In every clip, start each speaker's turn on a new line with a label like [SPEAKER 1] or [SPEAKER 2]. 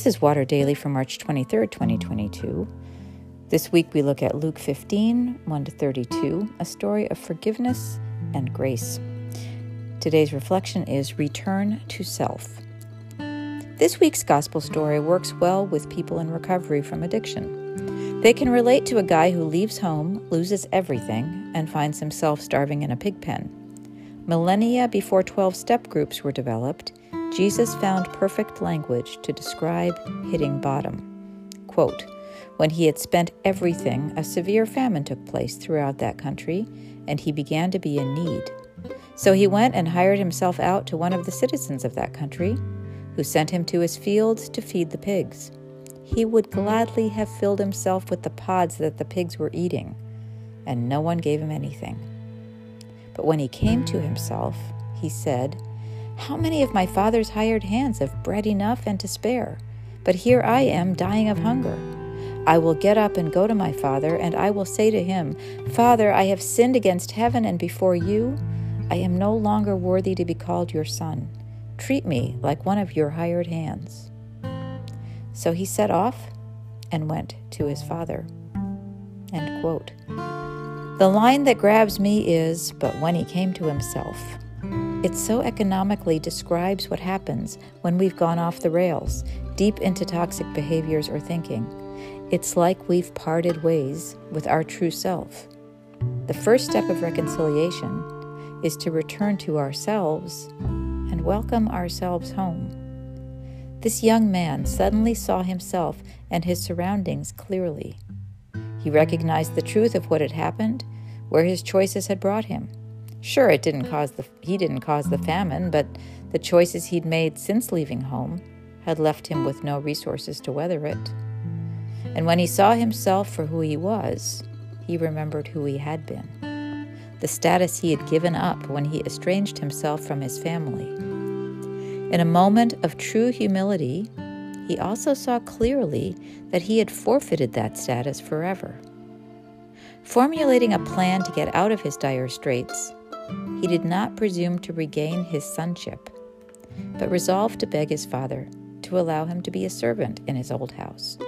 [SPEAKER 1] This is Water Daily for March 23rd, 2022. This week we look at Luke 15, 1 to 32, a story of forgiveness and grace. Today's reflection is Return to Self. This week's gospel story works well with people in recovery from addiction. They can relate to a guy who leaves home, loses everything, and finds himself starving in a pig pen. Millennia before 12 step groups were developed, Jesus found perfect language to describe hitting bottom. Quote, when he had spent everything, a severe famine took place throughout that country, and he began to be in need. So he went and hired himself out to one of the citizens of that country, who sent him to his fields to feed the pigs. He would gladly have filled himself with the pods that the pigs were eating, and no one gave him anything. But when he came to himself, he said, how many of my father's hired hands have bread enough and to spare? But here I am dying of hunger. I will get up and go to my father, and I will say to him, Father, I have sinned against heaven and before you. I am no longer worthy to be called your son. Treat me like one of your hired hands. So he set off and went to his father. End quote. The line that grabs me is, But when he came to himself, it so economically describes what happens when we've gone off the rails, deep into toxic behaviors or thinking. It's like we've parted ways with our true self. The first step of reconciliation is to return to ourselves and welcome ourselves home. This young man suddenly saw himself and his surroundings clearly. He recognized the truth of what had happened, where his choices had brought him. Sure, it didn't cause the he didn't cause the famine, but the choices he'd made since leaving home had left him with no resources to weather it. And when he saw himself for who he was, he remembered who he had been, the status he had given up when he estranged himself from his family. In a moment of true humility, he also saw clearly that he had forfeited that status forever. Formulating a plan to get out of his dire straits, he did not presume to regain his sonship, but resolved to beg his father to allow him to be a servant in his old house.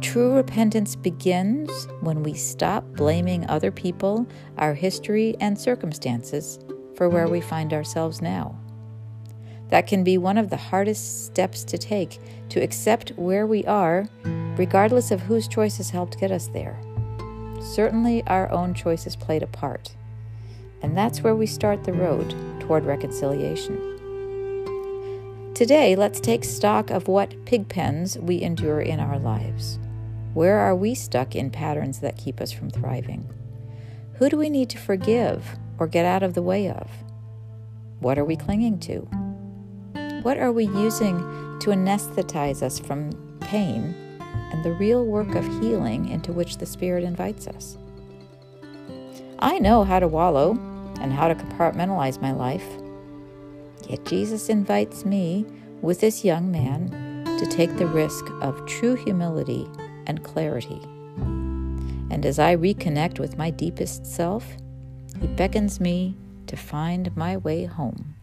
[SPEAKER 1] True repentance begins when we stop blaming other people, our history, and circumstances for where we find ourselves now. That can be one of the hardest steps to take to accept where we are, regardless of whose choices helped get us there. Certainly, our own choices played a part. And that's where we start the road toward reconciliation. Today, let's take stock of what pig pens we endure in our lives. Where are we stuck in patterns that keep us from thriving? Who do we need to forgive or get out of the way of? What are we clinging to? What are we using to anesthetize us from pain and the real work of healing into which the Spirit invites us? I know how to wallow and how to compartmentalize my life. Yet Jesus invites me, with this young man, to take the risk of true humility and clarity. And as I reconnect with my deepest self, he beckons me to find my way home.